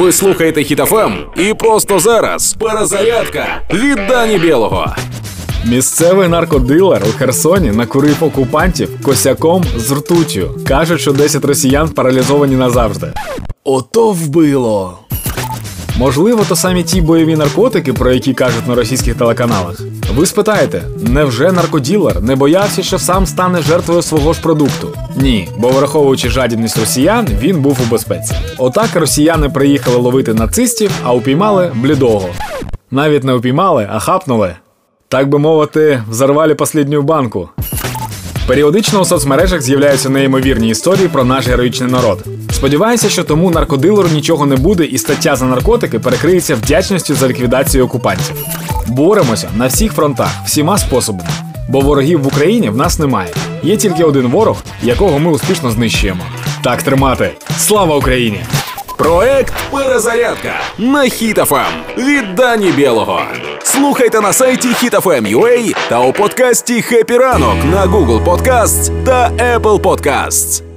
Ви слухаєте Хітофем і просто зараз перезарядка від Дані Білого. Місцевий наркодилер у Херсоні накурив окупантів косяком з ртуттю. Кажуть, що 10 росіян паралізовані назавжди. Ото вбило. Можливо, то самі ті бойові наркотики, про які кажуть на російських телеканалах. Ви спитаєте, невже наркоділер не боявся, що сам стане жертвою свого ж продукту? Ні, бо враховуючи жадібність росіян, він був у безпеці. Отак росіяни приїхали ловити нацистів, а упіймали блідого. Навіть не упіймали, а хапнули. Так би мовити, взорвали последню банку. Періодично у соцмережах з'являються неймовірні історії про наш героїчний народ. Сподіваюся, що тому наркодилеру нічого не буде, і стаття за наркотики перекриється вдячністю за ліквідацію окупантів. Боремося на всіх фронтах, всіма способами. Бо ворогів в Україні в нас немає. Є тільки один ворог, якого ми успішно знищуємо. Так тримати. Слава Україні! Проект Перезарядка на Хітофем від Дані Білого. Слухайте на сайті HitFM.ua та у подкасті «Хеппі ранок» на Google Podcasts та Apple Podcasts.